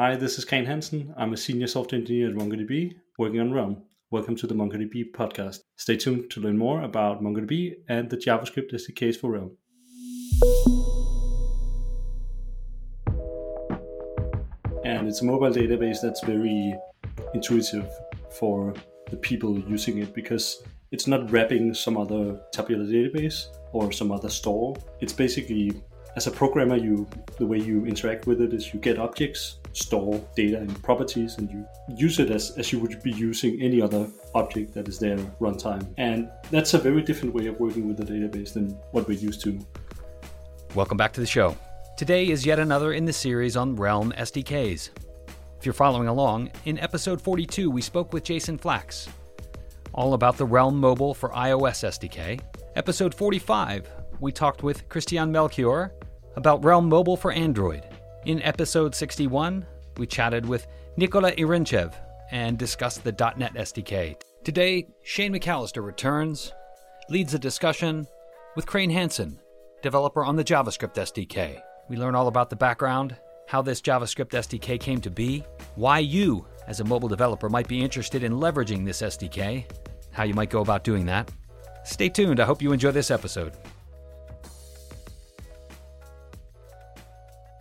Hi, this is Kraen Hansen. I'm a senior software engineer at MongoDB working on Realm. Welcome to the MongoDB podcast. Stay tuned to learn more about MongoDB and the JavaScript SDKs for Realm. And it's a mobile database that's very intuitive for the people using it because it's not wrapping some other tabular database or some other store. It's basically as a programmer, you the way you interact with it is you get objects, store data and properties, and you use it as, as you would be using any other object that is there runtime. And that's a very different way of working with the database than what we're used to. Welcome back to the show. Today is yet another in the series on Realm SDKs. If you're following along, in episode 42, we spoke with Jason Flax, all about the Realm Mobile for iOS SDK. Episode 45, we talked with Christian Melchior about Realm Mobile for Android. In episode 61, we chatted with Nikola Irinchev and discussed the .NET SDK. Today, Shane McAllister returns, leads a discussion with Kraen Hansen, developer on the JavaScript SDK. We learn all about the background, how this JavaScript SDK came to be, why you, as a mobile developer, might be interested in leveraging this SDK, how you might go about doing that. Stay tuned. I hope you enjoy this episode.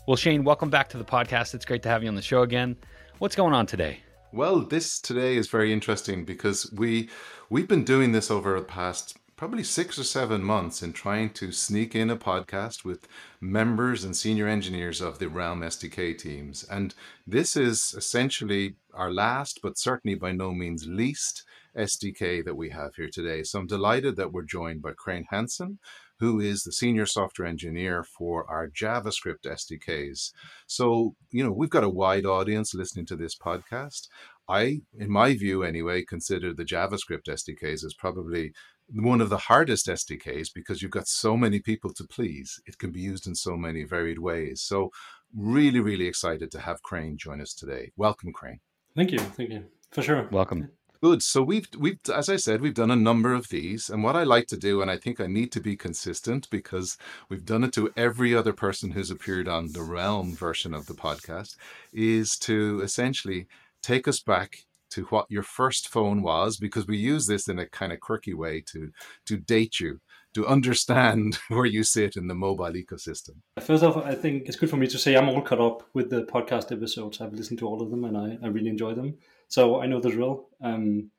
Well, Shane, welcome back to the podcast. It's great to have you on the show again. What's going on today? Well, this today is very interesting because we we've been doing this over the past probably 6 or 7 months in trying to sneak in a podcast with members and senior engineers of the Realm SDK teams. And this is essentially our last but certainly by no means least SDK that we have here today. So I'm delighted that we're joined by Kraen Hansen, who is the senior software engineer for our JavaScript SDKs. So, you know, we've got a wide audience listening to this podcast. I, in my view anyway, consider the JavaScript SDKs as probably one of the hardest SDKs because you've got so many people to please. It can be used in so many varied ways. So, really, really excited to have Kraen join us today. Welcome, Kraen. Thank you. Thank you. For sure. Welcome. Good. So we've we've as I said, we've done a number of these, and what I like to do, and I think I need to be consistent because we've done it to every other person who's appeared on the Realm version of the podcast, is to essentially take us back to what your first phone was, because we use this in a kind of quirky way to to date you to understand where you sit in the mobile ecosystem. First off, I think it's good for me to say I'm all caught up with the podcast episodes. I've listened to all of them and I, I really enjoy them. So I know the drill. Um,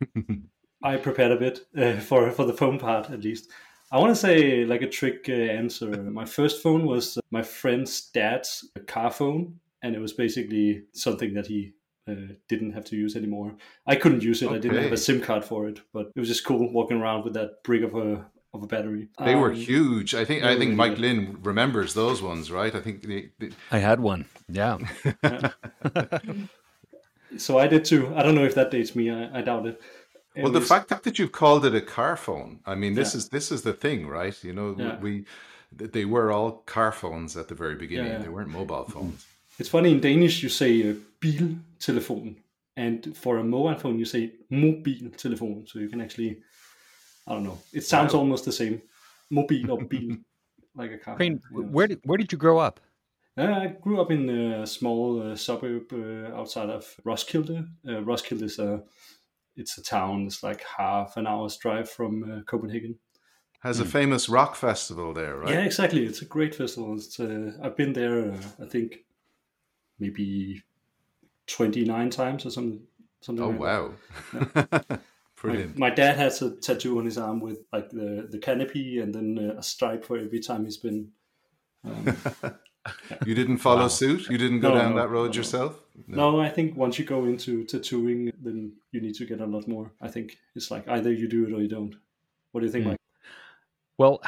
I prepared a bit uh, for for the phone part at least. I want to say like a trick uh, answer. My first phone was uh, my friend's dad's car phone, and it was basically something that he uh, didn't have to use anymore. I couldn't use it. Okay. I didn't have a SIM card for it, but it was just cool walking around with that brick of a of a battery. They um, were huge. I think I think really Mike good. Lynn remembers those ones, right? I think they, they... I had one. Yeah. yeah. so I did too. I don't know if that dates me. I, I doubt it. it well, was... the fact that you've called it a car phone, I mean, this yeah. is this is the thing, right? You know, yeah. we they were all car phones at the very beginning. Yeah, they weren't mobile phones. It's funny in Danish you say uh, biltelefon, and for a mobile phone you say mobiltelefon. So you can actually, I don't know, it sounds wow. almost the same, mobile or bil, like a car. Kraen, where did where did you grow up? Uh, I grew up in a small uh, suburb uh, outside of Roskilde. Uh, Roskilde is a it's a town. It's like half an hour's drive from uh, Copenhagen. Has a mm. famous rock festival there, right? Yeah, exactly. It's a great festival. Uh, I've been there. I think maybe twenty nine times or something. something oh like wow! Yeah. Brilliant. My, my, dad has a tattoo on his arm with like the the canopy and then a stripe for every time he's been. Um, you didn't follow wow. suit. You didn't go no, down no, that road no, yourself. No. I think once you go into tattooing, then you need to get a lot more. I think it's like either you do it or you don't. What do you think, mm. Mike? Well,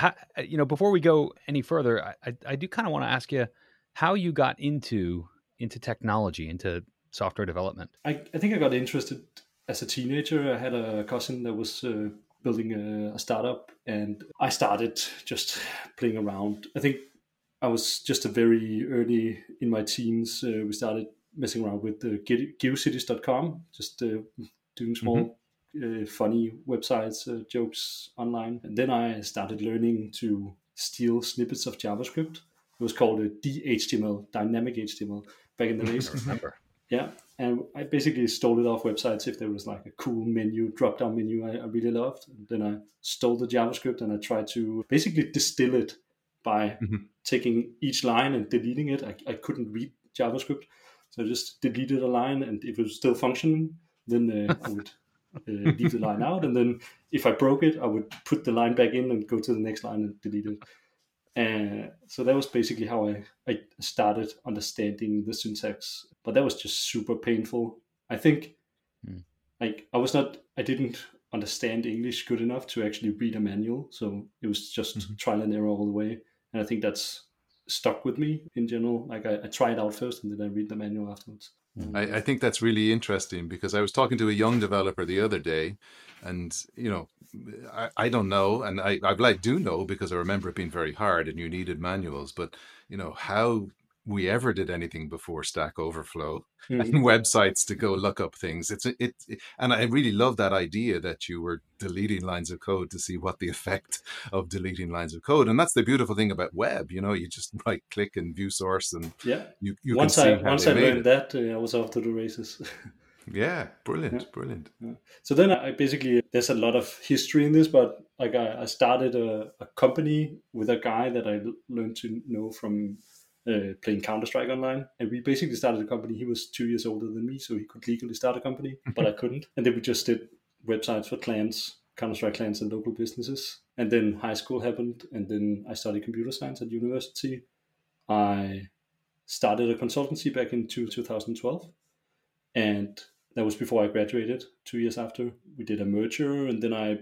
you know, before we go any further, I, I, I do kind of want to ask you how you got into into technology, into software development. I, I think I got interested as a teenager. I had a cousin that was uh, building a, a startup, and I started just playing around. I think I was just a very early in my teens. Uh, we started messing around with uh, geocities.com, just uh, doing small, mm-hmm. uh, funny websites, uh, jokes online. And then I started learning to steal snippets of JavaScript. It was called a DHTML, dynamic HTML. back in the days. Remember. Yeah, and I basically stole it off websites if there was like a cool menu, drop down menu I, I really loved. And then I stole the JavaScript and I tried to basically distill it by Mhm. Taking each line and deleting it. I, I couldn't read JavaScript, so I just deleted a line, and if it was still functioning, then uh, I would uh, leave the line out, and then if I broke it, I would put the line back in and go to the next line and delete it. Uh, so that was basically how I, I started understanding the syntax, but that was just super painful. I think Hmm. like I was not, I didn't understand English good enough to actually read a manual, so it was just Mhm. trial and error all the way, and I think that's stuck with me in general. Like I, I try it out first, and then I read the manual afterwards. Hmm. I, I think that's really interesting because I was talking to a young developer the other day, and you know, I, I don't know, and I, I like do know because I remember it being very hard and you needed manuals, but you know how we ever did anything before Stack Overflow Mhm. and websites to go look up things. It's it, it, and I really love that idea that you were deleting lines of code to see what the effect of deleting lines of code, and that's the beautiful thing about web. You know, you just right click and view source, and Yeah. you you once can see I how once I learned it. that, uh, I was off to the races. Yeah, brilliant, Yeah. brilliant. So then I basically there's a lot of history in this, but like I, I started a, a company with a guy that I l- learned to know from uh, playing Counter Strike online, and we basically started a company. He was two years older than me, so he could legally start a company, but I couldn't. And then we just did websites for clans, Counter Strike clans, and local businesses. And then high school happened, and then I studied computer science at university. I started a consultancy back in two, 2012 and that was before I graduated. Two years after, we did a merger, and then I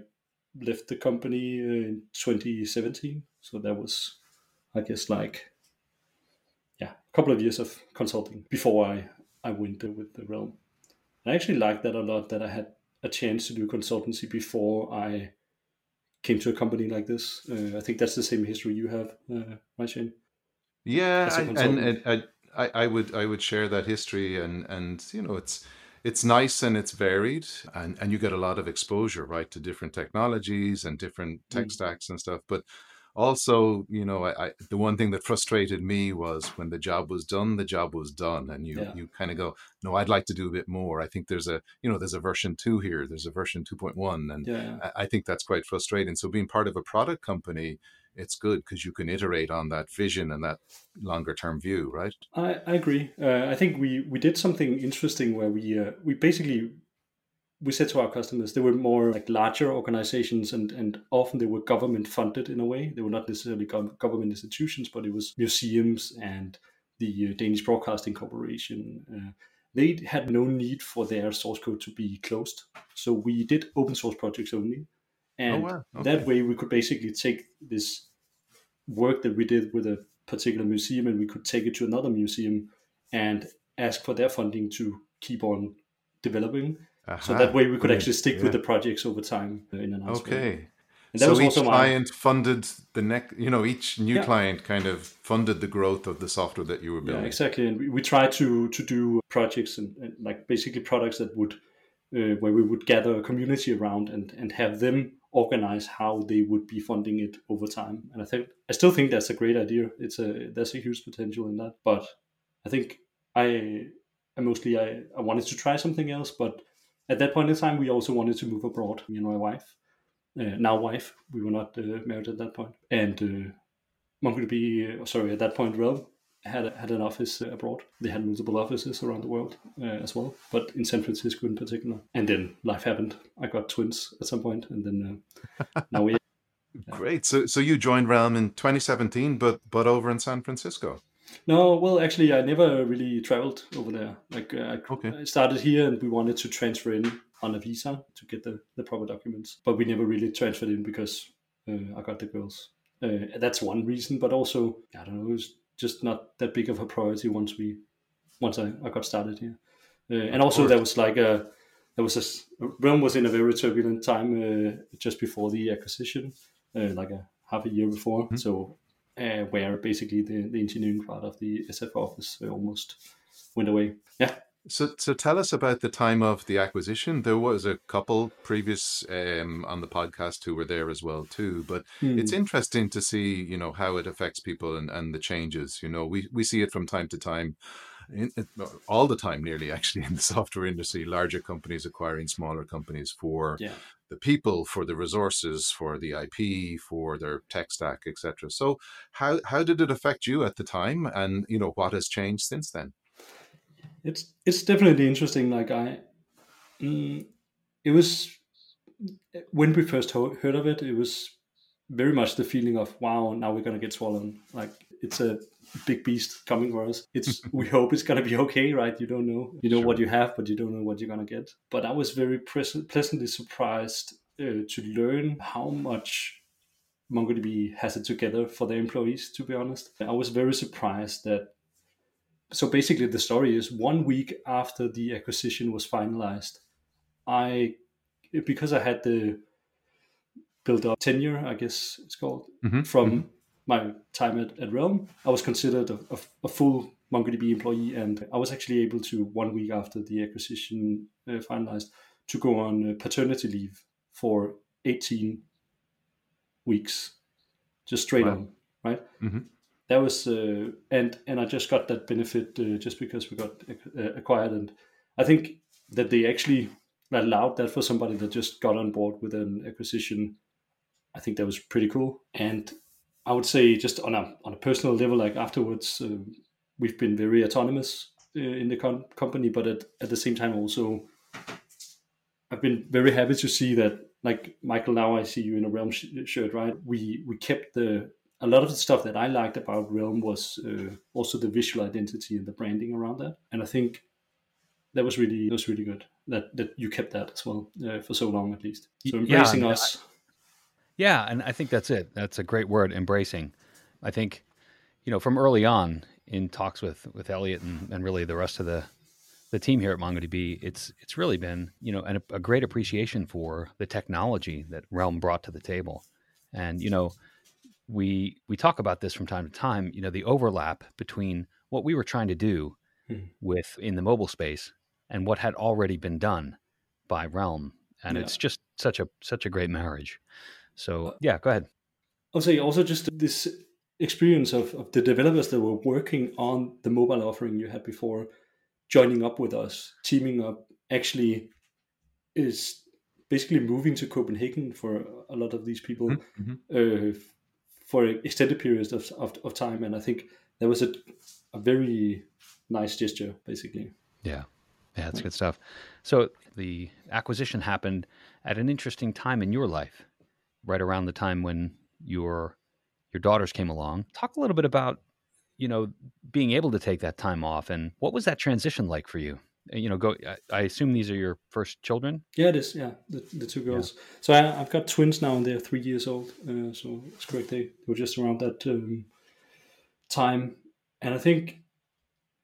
left the company uh, in 2017. So that was, I guess, like couple of years of consulting before I I went uh, with the realm. I actually liked that a lot. That I had a chance to do consultancy before I came to a company like this. Uh, I think that's the same history you have, uh, right, Shane? Yeah, I, and, and I, I, I would I would share that history, and and you know it's it's nice and it's varied, and and you get a lot of exposure, right, to different technologies and different tech Mm. stacks and stuff. But also, you know, I, I the one thing that frustrated me was when the job was done, the job was done, and you Yeah. you kind of go, no, I'd like to do a bit more. I think there's a you know there's a version two here, there's a version two point one, and Yeah. I I think that's quite frustrating. So being part of a product company, it's good because you can iterate on that vision and that longer term view, right? I, I agree. Uh, I think we, we did something interesting where we uh, we basically we said to our customers they were more like larger organizations and, and often they were government funded in a way. They were not necessarily gov- government institutions, but it was museums and the uh, Danish Broadcasting Corporation. Uh, they had no need for their source code to be closed, so we did open source projects only, and wow, that way we could basically take this work that we did with a particular museum and we could take it to another museum and ask for their funding to keep on developing. So that way we could actually stick Yeah. with the projects over time uh, in way. Okay. And that so was each also my client funded the next, you know, each new Yeah. client kind of funded the growth of the software that you were yeah building. exactly, and we, we try to to do projects and, and like basically products that would uh, where we would gather a community around and and have them organize how they would be funding it over time. And I think I still think that's a great idea. It's a there's a huge potential in that, but I think I I mostly I, I wanted to try something else, but at that point in time we also wanted to move abroad. Me and my wife, uh, now wife, we were not uh, married at that point, and uh, MongoDB, uh, sorry, at that point Realm had had an office uh, abroad. They had multiple offices around the world uh, as well, but in San Francisco in particular. And then life happened. I got twins at some point, and then uh, now we Great. So so you joined Realm in 2017, but but over in San Francisco. No, well, actually, I never really traveled over there. Like, uh, I, Okay. I started here, and we wanted to transfer in on a visa to get the, the proper documents, but we never really transferred in because uh, I got the girls. Uh, that's one reason, but also I don't know, it was just not that big of a priority once we once I, I got started here. Uh, and also, there was like a there was a Realm was in a very turbulent time uh, just before the acquisition, uh, like a half a year before. So uh, where basically the, the engineering part of the SF office uh, almost went away. Yeah, So so tell us about the time of the acquisition. There was a couple previous um, on the podcast who were there as well too, but it's interesting to see you know how it affects people and, and the changes. You know, we we see it from time to time. In, all the time, nearly actually in the software industry, larger companies acquiring smaller companies for yeah. the people, for the resources, for the IP, for their tech stack, etc. So, how how did it affect you at the time, and you know what has changed since then? It's it's definitely interesting. Like I, mm, it was when we first heard of it, it was very much the feeling of wow, now we're gonna get swallowed. Like it's a big beast coming for us. It's we hope it's gonna be okay, right? You don't know, you know sure. what you have, but you don't know what you're gonna get. But I was very pleasantly surprised uh, to learn how much MongoDB has it together for their employees. To be honest, I was very surprised that. So basically, the story is one week after the acquisition was finalized, I because I had the built up tenure, I guess it's called, mm-hmm. from mm-hmm. My time at, at Realm, I was considered a, a, a, full MongoDB employee, and I was actually able to one week after the acquisition uh, finalized to go on paternity leave for 18 weeks, just straight wow. on, right? Mm-hmm. That was uh, and and I just got that benefit uh, just because we got uh, acquired, and I think that they actually allowed that for somebody that just got on board with an acquisition I think that was pretty cool. And I would say just on a on a personal level, like afterwards, uh, we've been very autonomous uh, in the com- company, but at, at the same time also, I've been very happy to see that. Like Michael, now I see you in a Realm sh- shirt, right? We we kept the a lot of the stuff that I liked about Realm was uh, also the visual identity and the branding around that, and I think that was really that was really good that that you kept that as well uh, for so long at least. So embracing yeah, us. I, yeah, and I think that's it. That's a great word, embracing. I think, you know, from early on in talks with with Eliot and, and really the rest of the the team here at MongoDB, it's it's really been you know an, a great appreciation for the technology that Realm brought to the table, and you know we we talk about this from time to time. You know the overlap between what we were trying to do hmm. with in the mobile space and what had already been done by Realm, and yeah. it's just such a such a great marriage. So yeah, go ahead. I'll say also just this experience of, of the developers that were working on the mobile offering you had before joining up with us, teaming up, actually is basically moving to Copenhagen for a lot of these people mm-hmm. mm-hmm. uh, for extended periods of, of, of, time. And I think that was a, a very nice gesture, basically. Yeah. Yeah, that's good stuff. So the acquisition happened at an interesting time in your life right around the time when your your daughters came along. Talk a little bit about you know being able to take that time off and what was that transition like for you? You know go i assume these are your first children? Yeah it is. Yeah the, the two girls. Yeah. so I, have got twins now and they're three years old uh, so it's correct they, were just around that um, time. And i think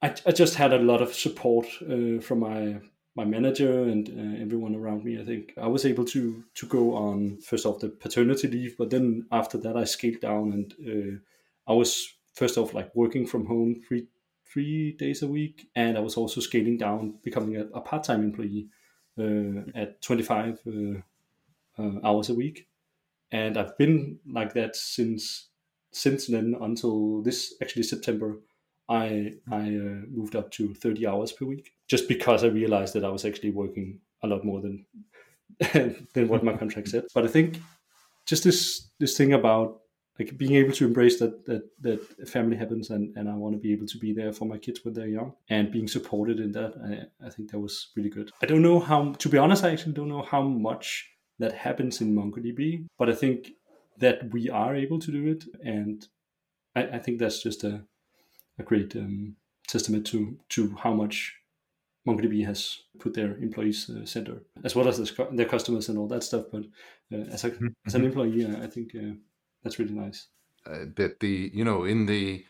I, I just had a lot of support uh, from my my manager and uh, everyone around me. I think I was able to to go on first off the paternity leave, but then after that I scaled down and uh, I was first off like working from home three three days a week, and I was also scaling down, becoming a, a part time employee uh, at twenty five uh, uh, hours a week, and I've been like that since since then until this actually September. I I uh, moved up to 30 hours per week just because I realized that I was actually working a lot more than than what my contract said. But I think just this this thing about like being able to embrace that that that family happens and and I want to be able to be there for my kids when they're young and being supported in that I, I think that was really good. I don't know how to be honest I actually don't know how much that happens in MongoDB, but I think that we are able to do it and I, I think that's just a a great um, testament to to how much MongoDB has put their employees uh, center, as well as their customers and all that stuff. But uh, as a mm-hmm. as an employee, I think uh, that's really nice. Uh, that the you know in the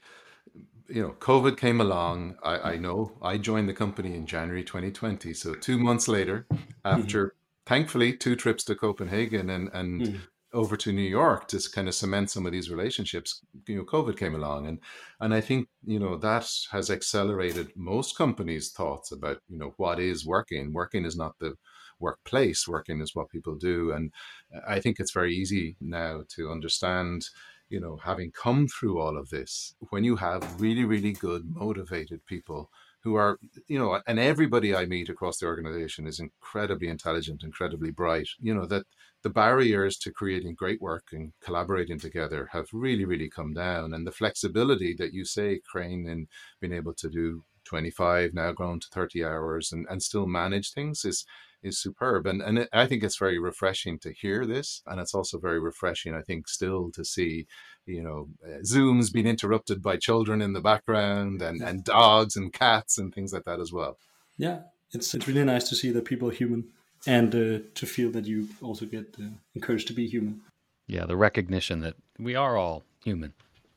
you know COVID came along. I, I, know I joined the company in January 2020, so two months later, mm-hmm. after mm-hmm. thankfully two trips to Copenhagen and and mm-hmm over to New York to kind of cement some of these relationships, you know, COVID came along, and and I think you know that has accelerated most companies' thoughts about you know what is working. Working is not the workplace. Working is what people do, and uh, I think it's very easy now to understand. You know, having come through all of this, when you have really, really good, motivated people who are, you know, and everybody I meet across the organization is incredibly intelligent, incredibly bright. You know that the barriers to creating great work and collaborating together have really, really come down, and the flexibility that you say, Kraen, in being able to do 25 now grown to 30 hours and, and still manage things is is superb. And and it, I think it's very refreshing to hear this and it's also very refreshing I think still to see you know uh, zooms being interrupted by children in the background and and dogs and cats and things like that as well. Yeah it's it's really nice to see that people are human and uh, to feel that you also get uh, encouraged to be human. Yeah the recognition that we are all human.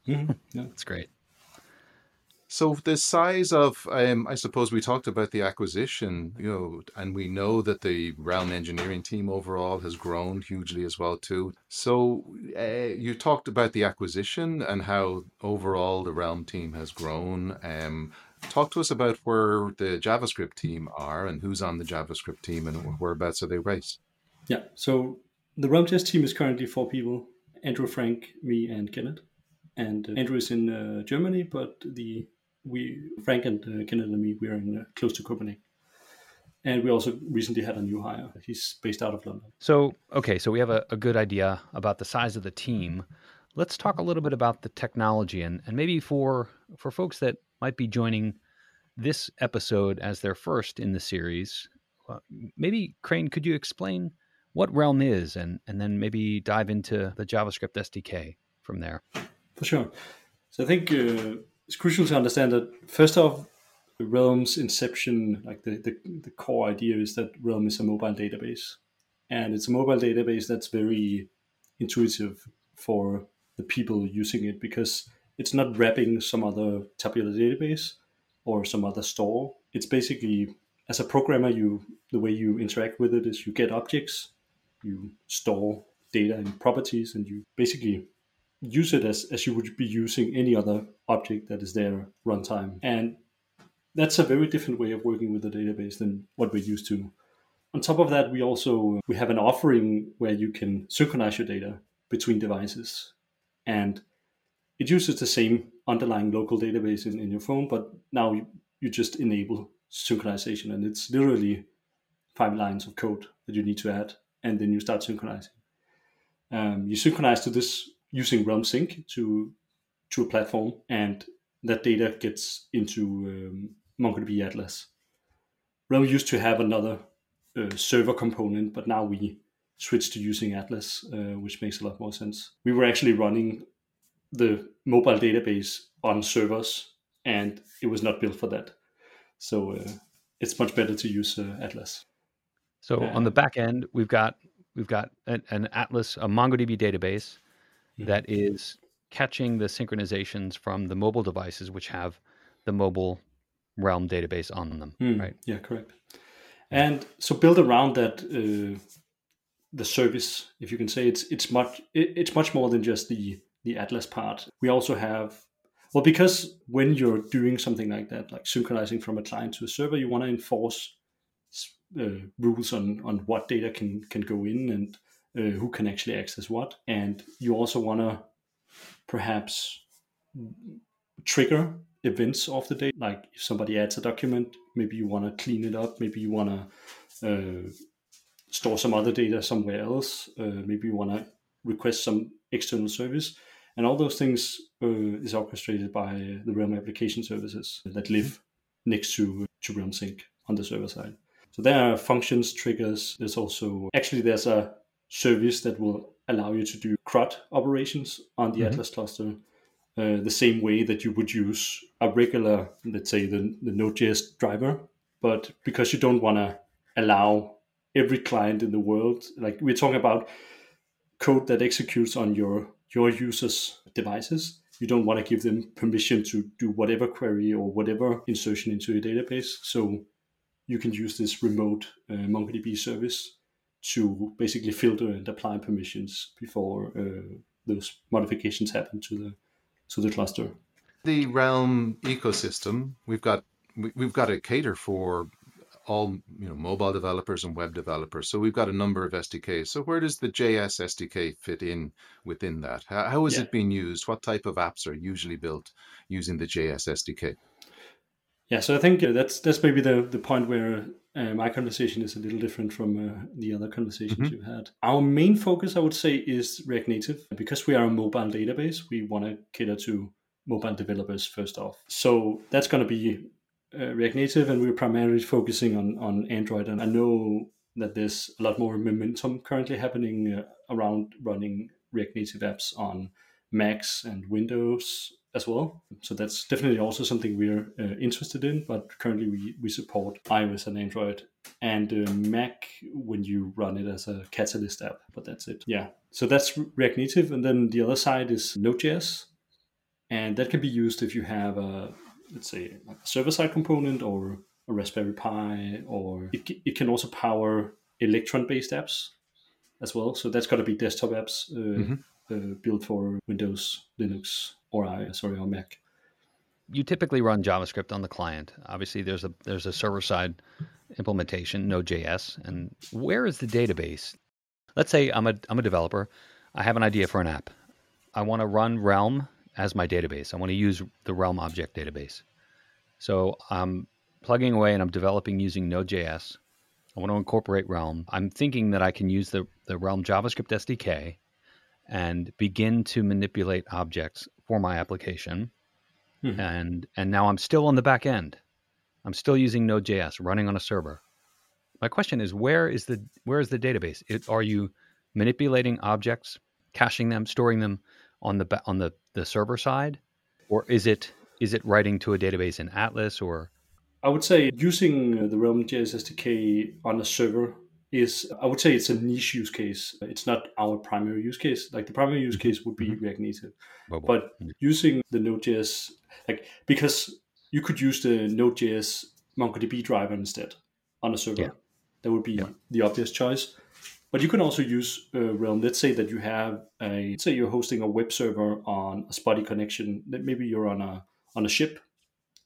Mm-hmm. yeah. it's great so the size of, um, I suppose we talked about the acquisition, you know, and we know that the Realm engineering team overall has grown hugely as well too. So uh, you talked about the acquisition and how overall the Realm team has grown. Um, talk to us about where the JavaScript team are and who's on the JavaScript team and whereabouts are they based. Yeah, so the Realm JS team is currently four people: Andrew, Frank, me, and Kenneth. And uh, Andrew is in uh, Germany, but the we Frank and uh, Kenneth and me we are in uh, close to Copenhagen. And we also recently had a new hire. He's based out of London. So, okay, so we have a, a good idea about the size of the team. Let's talk a little bit about the technology and, and maybe for for folks that might be joining this episode as their first in the series, uh, maybe Kraen, could you explain what Realm is and, and then maybe dive into the JavaScript SDK from there? For sure. So I think uh, it's crucial to understand that first off, Realm's inception, like the, the, the core idea is that Realm is a mobile database. And it's a mobile database that's very intuitive for the people using it because it's not wrapping some other tabular database or some other store. It's basically as a programmer, you the way you interact with it is you get objects, you store data and properties, and you basically use it as, as you would be using any other object that is there runtime. And that's a very different way of working with the database than what we're used to. On top of that, we also we have an offering where you can synchronize your data between devices. And it uses the same underlying local database in, in your phone, but now you, you just enable synchronization and it's literally five lines of code that you need to add and then you start synchronizing. Um, you synchronize to this using Realm Sync to to a platform, and that data gets into um, MongoDB Atlas. Realm used to have another uh, server component, but now we switched to using Atlas, uh, which makes a lot more sense. We were actually running the mobile database on servers, and it was not built for that. So uh, it's much better to use uh, Atlas. So on the back end, we've got we've got an, an Atlas, a MongoDB database. That is catching the synchronizations from the mobile devices which have the mobile realm database on them mm, right? Yeah correct. And so build around that uh, the service if you can say. It's it's much it, it's much more than just the the atlas part. We also have well because when you're doing something like that like synchronizing from a client to a server you want to enforce uh, rules on on what data can can go in and uh, who can actually access what. And you also want to perhaps trigger events of the day. Like if somebody adds a document, maybe you want to clean it up. Maybe you want to uh, store some other data somewhere else. Uh, maybe you want to request some external service. And all those things uh, is orchestrated by the Realm application services that live next to, to Realm Sync on the server side. So there are functions, triggers. There's also actually there's a service that will allow you to do CRUD operations on the mm-hmm. Atlas cluster uh, the same way that you would use a regular, let's say, the, the Node.js driver. But because you don't want to allow every client in the world, like we're talking about code that executes on your your users' devices, you don't want to give them permission to do whatever query or whatever insertion into your database. So you can use this remote uh, MongoDB service to basically filter and apply permissions before uh, those modifications happen to the to the cluster. The Realm ecosystem, we've got we've got to cater for all you know mobile developers and web developers. So we've got a number of SDKs. So where does the JS SDK fit in within that? how, how is yeah. it being used? What type of apps are usually built using the JS SDK? Yeah, so I think uh, that's that's maybe the the point where uh, my conversation is a little different from uh, the other conversations mm-hmm. you've had. Our main focus, I would say, is React Native because we are a mobile database. We want to cater to mobile developers first off. So that's going to be uh, React Native, and we're primarily focusing on on Android. And I know that there's a lot more momentum currently happening uh, around running React Native apps on Macs and Windows as well. So that's definitely also something we're uh, interested in. But currently, we, we support iOS and Android and uh, Mac when you run it as a Catalyst app. But that's it. Yeah. So that's React Native, and then the other side is Node.js, and that can be used if you have a let's say like a server side component or a Raspberry Pi, or it, it can also power Electron based apps as well. So that's got to be desktop apps uh, mm-hmm. Uh, built for Windows, Linux, or I sorry, or Mac. You typically run JavaScript on the client. Obviously, there's a there's a server side implementation, Node.js, and where is the database? Let's say I'm a I'm a developer. I have an idea for an app. I want to run Realm as my database. I want to use the Realm object database. So I'm plugging away and I'm developing using Node.js. I want to incorporate Realm. I'm thinking that I can use the, the Realm JavaScript SDK and begin to manipulate objects for my application. Mm-hmm. And and now I'm still on the back end. I'm still using Node.js running on a server. My question is where is the where is the database? It, are you manipulating objects, caching them, storing them on the on the, the server side, or is it is it writing to a database in Atlas or? I would say using the Realm.js SDK on a server is I would say it's a niche use case. It's not our primary use case. Like the primary use mm-hmm. case would be mm-hmm. React Native, but mm-hmm. using the Node.js like because you could use the Node.js MongoDB driver instead on a server. Yeah. That would be yeah. the obvious choice. But you can also use uh, Realm. Let's say that you have a, let's say you're hosting a web server on a spotty connection. That maybe you're on a on a ship,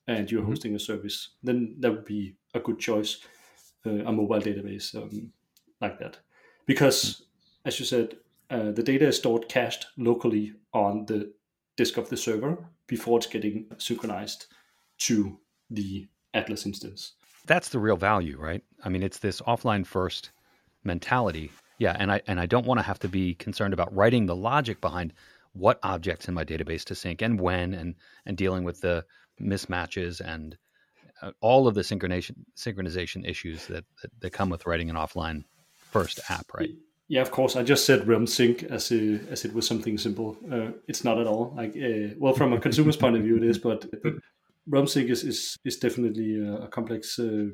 and you're mm-hmm. hosting a service. Then that would be a good choice, uh, a mobile database um, like that, because as you said, uh, the data is stored cached locally on the disk of the server before it's getting synchronized to the Atlas instance. That's the real value, right? I mean, it's this offline first mentality. Yeah, and I and I don't want to have to be concerned about writing the logic behind what objects in my database to sync and when and and dealing with the mismatches and all of the synchronization synchronization issues that, that, that come with writing an offline first app, right? Yeah, of course. I just said Realm Sync as a, as it was something simple. Uh, it's not at all. Like, uh, well, from a consumer's point of view, it is, but, Realm Sync is is, is definitely a, a complex uh,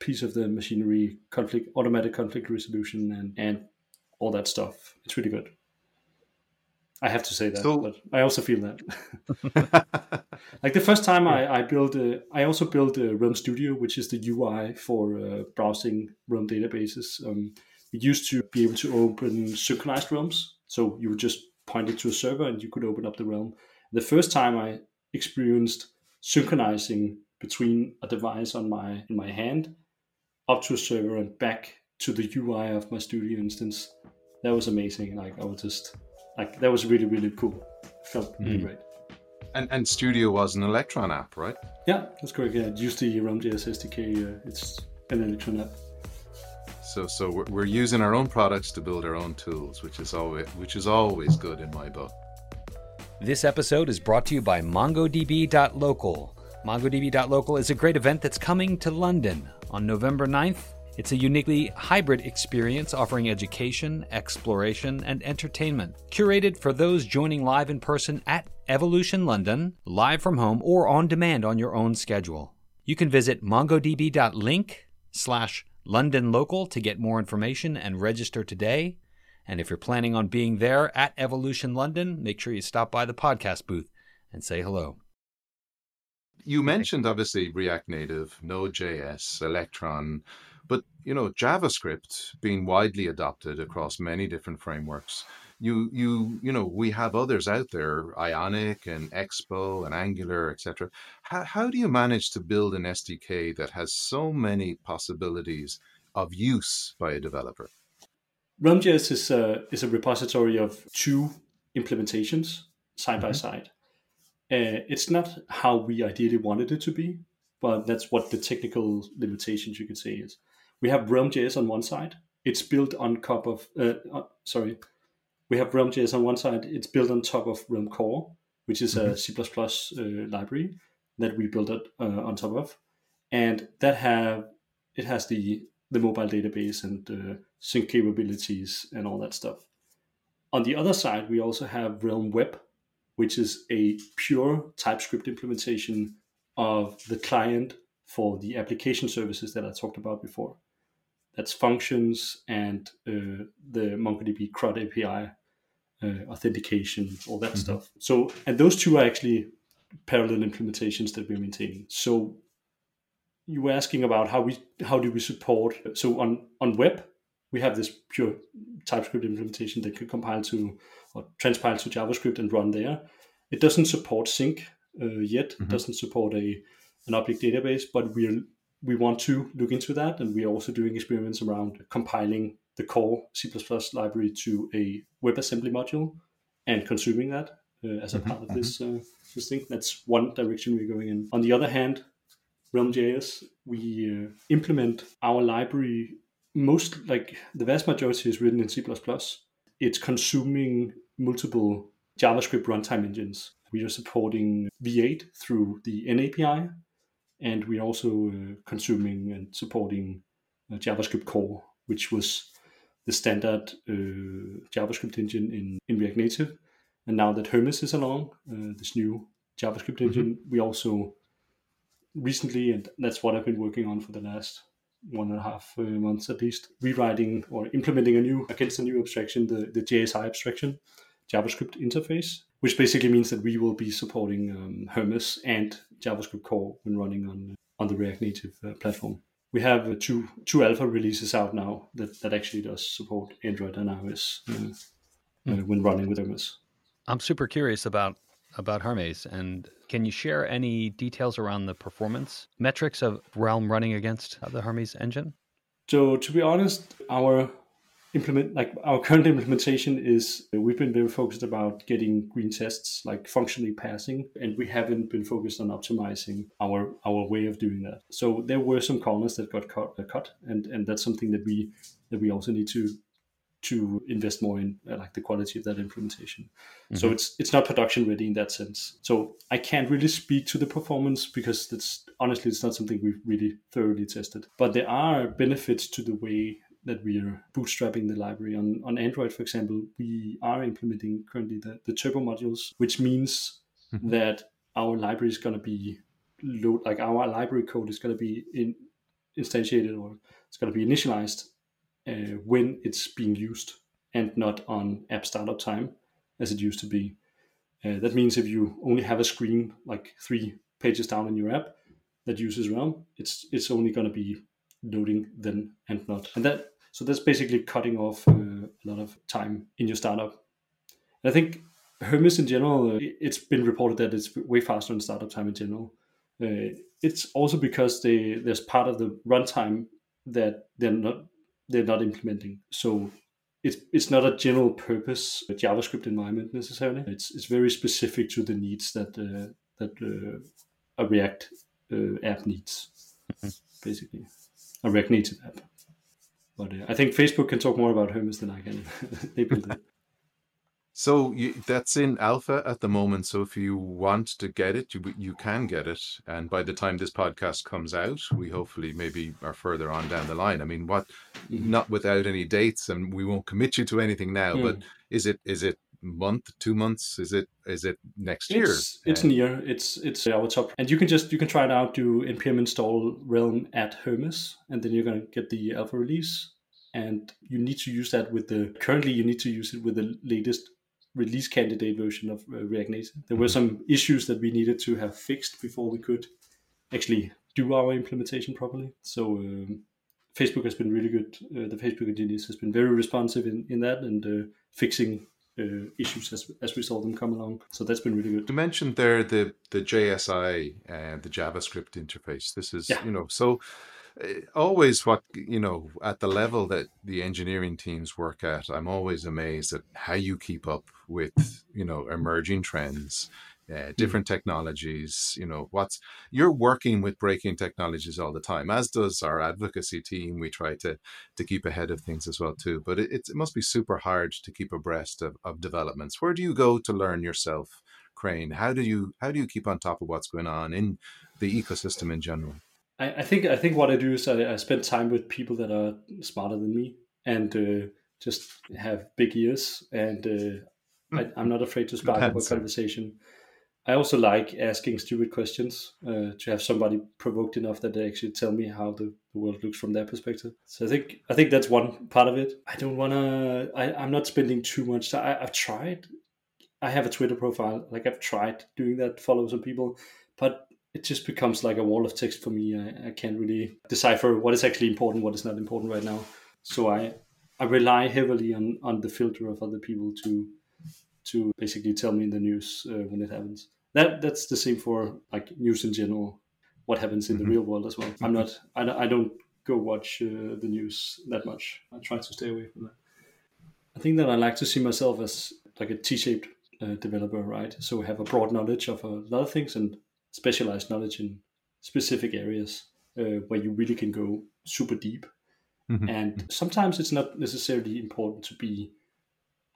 piece of the machinery, conflict, automatic conflict resolution, and and all that stuff. It's really good. I have to say that, so, but I also feel that. like the first time I, I built, a, I also built a Realm Studio, which is the UI for uh, browsing Realm databases. Um, we used to be able to open synchronized realms, so you would just point it to a server and you could open up the realm. The first time I experienced synchronizing between a device on my in my hand up to a server and back to the UI of my studio instance. That was amazing. Like I was just like that was really really cool. Felt really mm. great. And and Studio was an Electron app, right? Yeah, that's correct. Yeah, use the Realm.js SDK. Uh, it's an Electron app. So so we're, we're using our own products to build our own tools, which is always which is always good in my book. This episode is brought to you by MongoDB.local. MongoDB.local is a great event that's coming to London on November 9th. It's a uniquely hybrid experience offering education, exploration, and entertainment, curated for those joining live in person at Evolution London, live from home, or on demand on your own schedule. You can visit mongodb.link slash London Local to get more information and register today. And if you're planning on being there at Evolution London, make sure you stop by the podcast booth and say hello. You mentioned obviously React Native, Node.js, Electron, but you know JavaScript being widely adopted across many different frameworks. You you you know we have others out there, Ionic and Expo and Angular, etc. How how do you manage to build an SDK that has so many possibilities of use by a developer? Realm.js is a, is a repository of two implementations side mm-hmm. by side. Uh, it's not how we ideally wanted it to be. but that's what the technical limitations you could say is. We have Realm.js on one side. It's built on top of, uh, uh, sorry, we have Realm.js on one side. It's built on top of Realm Core, which is mm-hmm. a C++ uh, library that we built it uh, on top of, and that have it has the the mobile database and uh, sync capabilities and all that stuff. On the other side, we also have Realm Web, which is a pure TypeScript implementation of the client for the application services that I talked about before. That's functions and uh, the MongoDB CRUD API, uh, authentication, all that mm-hmm. stuff. So, and those two are actually parallel implementations that we're maintaining. So, you were asking about how we how do we support. So on on web, we have this pure TypeScript implementation that can compile to or transpile to JavaScript and run there. It doesn't support sync uh, yet. Mm-hmm. It doesn't support a an object database, but we we want to look into that, and we are also doing experiments around compiling the core C++ library to a WebAssembly module and consuming that uh, as a mm-hmm. part of this mm-hmm. uh, this thing. That's one direction we're going in. On the other hand, Realm.js, we uh, implement our library most like the vast majority is written in C++. It's consuming multiple JavaScript runtime engines. We are supporting V8 through the NAPI, and we're also uh, consuming and supporting uh, JavaScript Core, which was the standard uh, JavaScript engine in, in React Native. And now that Hermes is along, uh, this new JavaScript mm-hmm. engine, mm-hmm. we also recently, and that's what I've been working on for the last one and a half uh, months at least, rewriting or implementing a new against a new abstraction, the, the JSI abstraction, JavaScript interface, which basically means that we will be supporting um, Hermes and JavaScript core when running on on the React Native uh, platform. We have uh, two two alpha releases out now that, that actually does support Android and iOS mm. when running with Hermes. I'm super curious about about Hermes. And can you share any details around the performance metrics of Realm running against the Hermes engine? So to be honest, our implement like our current implementation is we've been very focused about getting green tests like functionally passing and we haven't been focused on optimizing our our way of doing that so there were some corners that got cut, uh, cut and and that's something that we that we also need to to invest more in uh, like the quality of that implementation. Mm-hmm. So it's it's not production ready in that sense. So I can't really speak to the performance because that's honestly it's not something we've really thoroughly tested. But there are benefits to the way that we are bootstrapping the library on on Android, for example. We are implementing currently the, the turbo modules, which means mm-hmm. that our library is going to be load like our library code is going to be in instantiated or it's going to be initialized uh, when it's being used and not on app startup time as it used to be. Uh, that means if you only have a screen like three pages down in your app that uses Realm, it's it's only going to be loading then and not. And that so that's basically cutting off uh, a lot of time in your startup. And I think Hermes in general, uh, it's been reported that it's way faster in startup time in general. Uh, it's also because they there's part of the runtime that they're not they're not implementing. So it's it's not a general purpose JavaScript environment necessarily. It's it's very specific to the needs that uh, that uh, a React uh, app needs, mm-hmm. basically a React Native app. But uh, I think Facebook can talk more about Hermes than I can. they built it. So you, that's in alpha at the moment. So if you want to get it, you you can get it. And by the time this podcast comes out, we hopefully maybe are further on down the line. I mean, what? Mm-hmm. Not without any dates, and we won't commit you to anything now. Mm. But is it is it month, two months? Is it is it next year? It's, it's near. It's it's our top, and you can just you can try it out. Do npm install Realm at Hermes, and then you're gonna get the alpha release. And you need to use that with the currently you need to use it with the latest release candidate version of uh, React Native. There were mm-hmm. some issues that we needed to have fixed before we could actually do our implementation properly. So um, Facebook has been really good. Uh, the Facebook engineers has been very responsive in, in that and uh, fixing uh, issues as, as we saw them come along. So that's been really good. You mentioned there the the JSI and the JavaScript interface. This is yeah. you know so Eh, always what you know at the level that the engineering teams work at i'm always amazed at how you keep up with you know emerging trends uh, different mm. technologies. You know, what's you're working with breaking technologies all the time, as does our advocacy team. We try to to keep ahead of things as well too. But it, it must be super hard to keep abreast of, of developments. Where do you go to learn yourself, Kraen? How do you how do you keep on top of what's going on in the ecosystem in general? I, I think I think what I do is I, I, spend time with people that are smarter than me and uh, just have big ears and. Uh, I, am not afraid to spark up a conversation. I also like asking stupid questions uh, to have somebody provoked enough that they actually tell me how the, world looks from their perspective. So I think I think that's one part of it. I don't wanna. I, I'm not spending too much time. I, I've tried. I have a Twitter profile. Like I've tried doing that, follow some people, but it just becomes like a wall of text for me. I, I can't really decipher what is actually important, what is not important right now. So I I rely heavily on on the filter of other people to to basically tell me in the news uh, when it happens. That that's the same for like news in general. What happens in mm-hmm. the real world as well. I'm not. I, I don't go watch uh, the news that much. I try to stay away from that. I think that I like to see myself as like a T-shaped uh, developer, right? So have a broad knowledge of a lot of things and specialized knowledge in specific areas uh, where you really can go super deep. Mm-hmm. And sometimes it's not necessarily important to be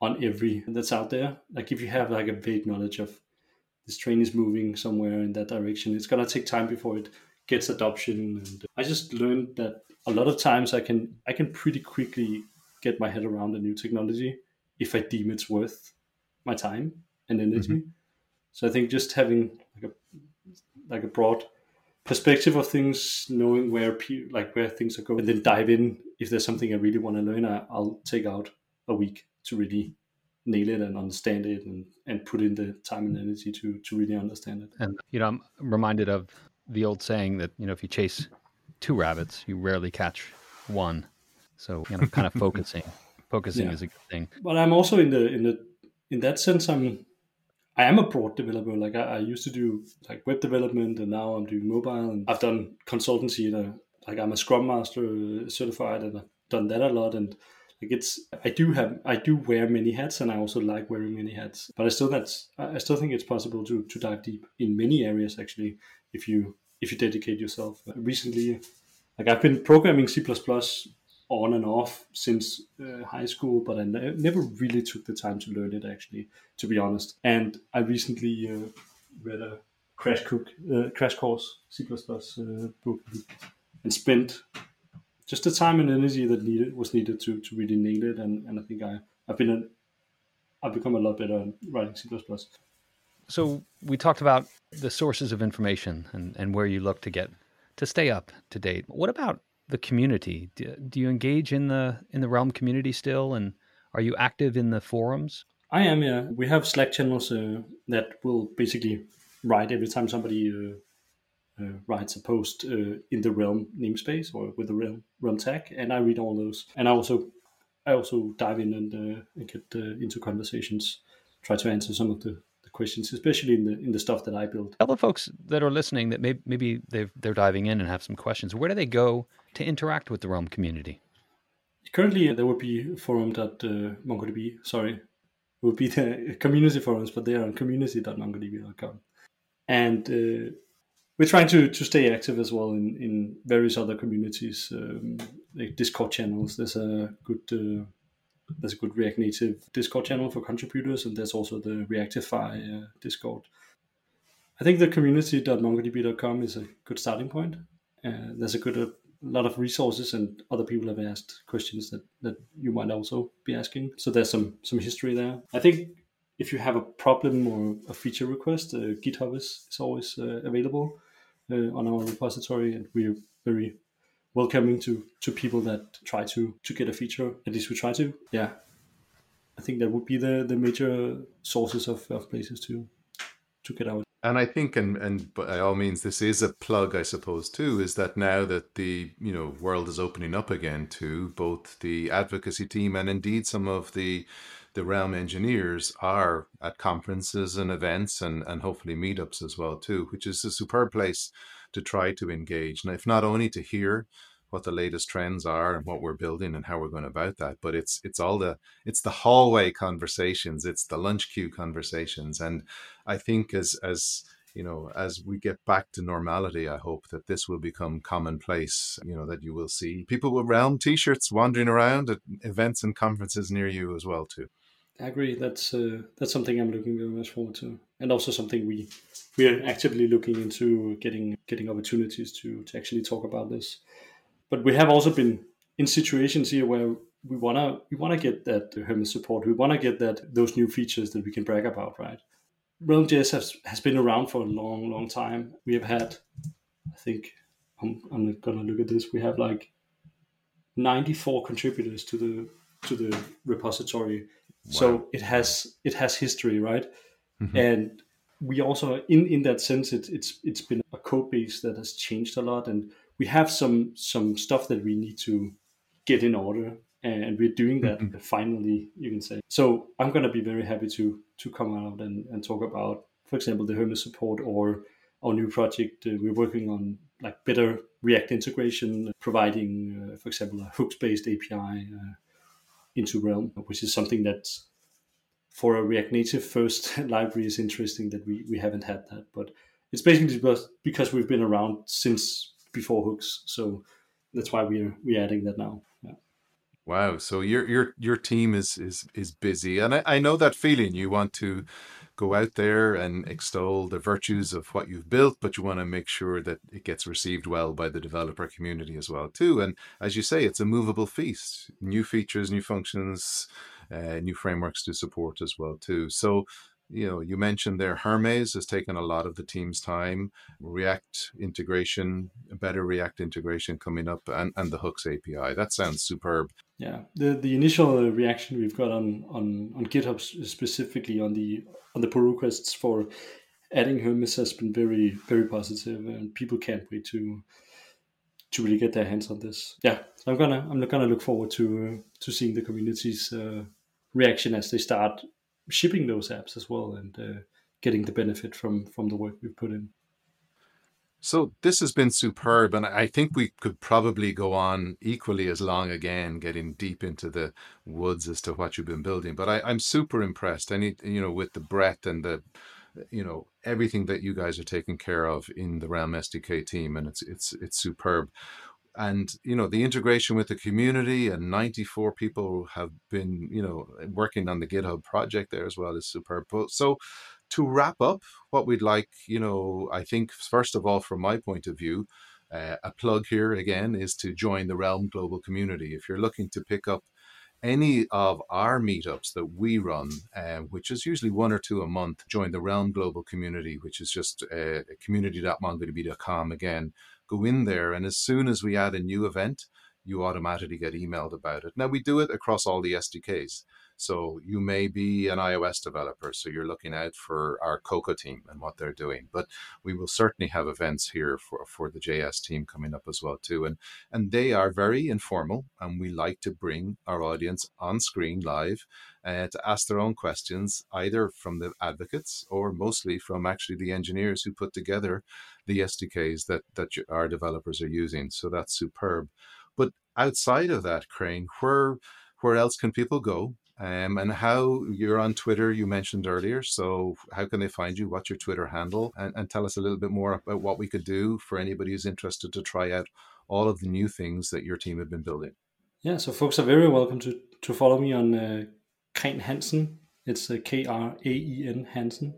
on every that's out there. Like if you have like a vague knowledge of this train is moving somewhere in that direction, it's gonna take time before it gets adoption. And I just learned that a lot of times I can I can pretty quickly get my head around a new technology if I deem it's worth my time and energy. Mm-hmm. So I think just having like a like a broad perspective of things, knowing where like where things are going, and then dive in if there's something I really want to learn. I, I'll take out a week to really nail it and understand it and, and put in the time and energy to to really understand it. And you know, I'm reminded of the old saying that you know if you chase two rabbits, you rarely catch one. So you know, kind of focusing, focusing yeah. is a good thing. But I'm also in the in the in that sense, I'm I am a broad developer. Like I, I used to do like web development, and now I'm doing mobile, and I've done consultancy. In a, like I'm a Scrum Master uh, certified, and I've done that a lot, and like it's I do have I do wear many hats and I also like wearing many hats. But I still that's I still think it's possible to to dive deep in many areas actually if you if you dedicate yourself. Recently, like I've been programming C++ on and off since uh, high school, but I ne- never really took the time to learn it actually, to be honest. And I recently uh, read a crash cook uh, crash course C++ uh, book and spent just the time and energy that needed was needed to to really nail it. And, and I think I I've been a, I've become a lot better at writing C++. So we talked about the sources of information and, and where you look to get to stay up to date. What about the community? Do, do you engage in the in the Realm community still, and are you active in the forums? I am. Yeah, we have Slack channels uh, that will basically write every time somebody uh, writes a post uh, in the Realm namespace or with the Realm Realm tag, and I read all those. And I also I also dive in and, uh, and get uh, into conversations, try to answer some of the, questions, especially in the in the stuff that I build. Tell the folks that are listening that maybe, maybe they they're diving in and have some questions. Where do they go to interact with the Realm community? Currently, there would be forum that MongoDB Sorry, would be the community forums, but they are on community.mongodb.com. And uh, we're trying to, to stay active as well in, in various other communities, um, like Discord channels. There's a good uh, there's a good React Native Discord channel for contributors, and there's also the Reactiflux uh, Discord. I think the community.mongodb.com is a good starting point. Uh, there's a good a lot of resources, and other people have asked questions that, that you might also be asking. So there's some some history there. I think if you have a problem or a feature request, uh, GitHub is, is always uh, available uh, on our repository, and we're very welcoming to to people that try to to get a feature. At least we try to. Yeah, I think that would be the the major sources of, of places to to get out. And I think, and and by all means, this is a plug, I suppose, too, is that now that the you know world is opening up again to both the advocacy team and indeed some of the the Realm engineers are at conferences and events and, and hopefully meetups as well too, which is a superb place to try to engage. And if not only to hear what the latest trends are and what we're building and how we're going about that. But it's it's all the it's the hallway conversations, it's the lunch queue conversations, and I think as as you know, as we get back to normality, I hope that this will become commonplace. You know, that you will see people with Realm T-shirts wandering around at events and conferences near you as well too. I agree. That's uh, that's something I'm looking very much forward to, and also something we we are actively looking into getting getting opportunities to to actually talk about this. But we have also been in situations here where we wanna we wanna get that Hermes support. We wanna get that those new features that we can brag about, right? Realm.js has has been around for a long, long time. We have had, I think, I'm I'm gonna look at this. We have like 94 contributors to the to the repository so it has it has history, right? Mm-hmm. And we also in in that sense it, it's it's been a code base that has changed a lot and we have some some stuff that we need to get in order and we're doing that mm-hmm. finally you can say so i'm going to be very happy to to come out and, and talk about for example the hermes support or our new project uh, we're working on like better react integration providing uh, for example a hooks based api uh, into Realm, which is something that for a React Native first library is interesting that we, we haven't had that. But it's basically because, we've been around since before hooks. So that's why we're we're adding that now. Yeah. Wow. So your your your team is is is busy. And I, I know that feeling. You want to go out there and extol the virtues of what you've built, but you want to make sure that it gets received well by the developer community as well too. And as you say, it's a movable feast. New features, new functions, uh, new frameworks to support as well too. So you know, you mentioned there Hermes has taken a lot of the team's time. React integration, better React integration coming up, and, and the Hooks API. That sounds superb. Yeah, the the initial reaction we've got on on on GitHub specifically on the on the pull requests for adding Hermes has been very very positive, and people can't wait to to really get their hands on this. Yeah, so I'm gonna I'm gonna look forward to uh, to seeing the community's uh, reaction as they start shipping those apps as well and uh, getting the benefit from from the work we've put in. So this has been superb, and I think we could probably go on equally as long again, getting deep into the woods as to what you've been building. But I, am super impressed. Any you know with the breadth and the you know everything that you guys are taking care of in the Realm SDK team, and it's it's it's superb. And you know the integration with the community, and 94 people have been you know working on the GitHub project there as well is superb. So to wrap up, what we'd like, you know, I think first of all, from my point of view, uh, a plug here again is to join the Realm Global community. If you're looking to pick up any of our meetups that we run, uh, which is usually one or two a month, join the Realm Global community, which is just uh, community.mongodb.com. Again, go in there, and as soon as we add a new event, you automatically get emailed about it. Now, we do it across all the SDKs. So you may be an iOS developer, so you're looking out for our Cocoa team and what they're doing. But we will certainly have events here for, for the JS team coming up as well too, and and they are very informal, and we like to bring our audience on screen live uh, to ask their own questions, either from the advocates or mostly from actually the engineers who put together the SDKs that that our developers are using. So that's superb. But outside of that, Kraen, where where else can people go um, and how you're on Twitter, you mentioned earlier. So, how can they find you? What's your Twitter handle? And, and tell us a little bit more about what we could do for anybody who's interested to try out all of the new things that your team have been building. Yeah, so folks are very welcome to, to follow me on uh, Kraen Hansen. It's uh, K R A E N Hansen.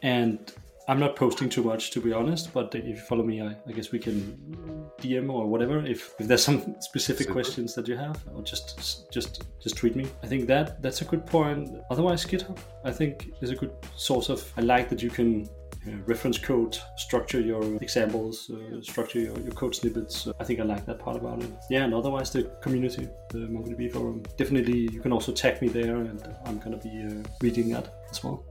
And I'm not posting too much to be honest, but if you follow me, I, I guess we can DM or whatever if, if there's some specific Super. questions that you have, or just just just tweet me. I think that that's a good point. Otherwise, GitHub I think is a good source of. I like that you can uh, reference code, structure your examples, uh, structure your, your, code snippets. I think I like that part about it. Yeah, and otherwise the community, the MongoDB forum. Definitely, you can also tag me there, and I'm gonna be uh, reading that as well.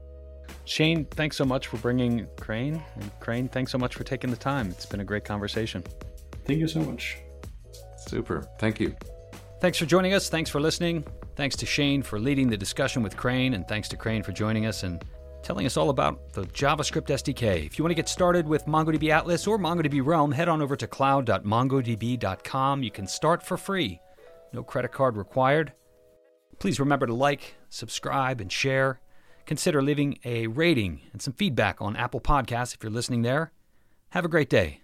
Shane, thanks so much for bringing Kraen. And Kraen, thanks so much for taking the time. It's been a great conversation. Thank you so much. Super. Thank you. Thanks for joining us. Thanks for listening. Thanks to Shane for leading the discussion with Kraen, and thanks to Kraen for joining us and telling us all about the JavaScript SDK. If you want to get started with MongoDB Atlas or MongoDB Realm, head on over to cloud.mongodb.com. You can start for free, no credit card required. Please remember to like, subscribe, and share consider leaving a rating and some feedback on Apple Podcasts if you're listening there. Have a great day.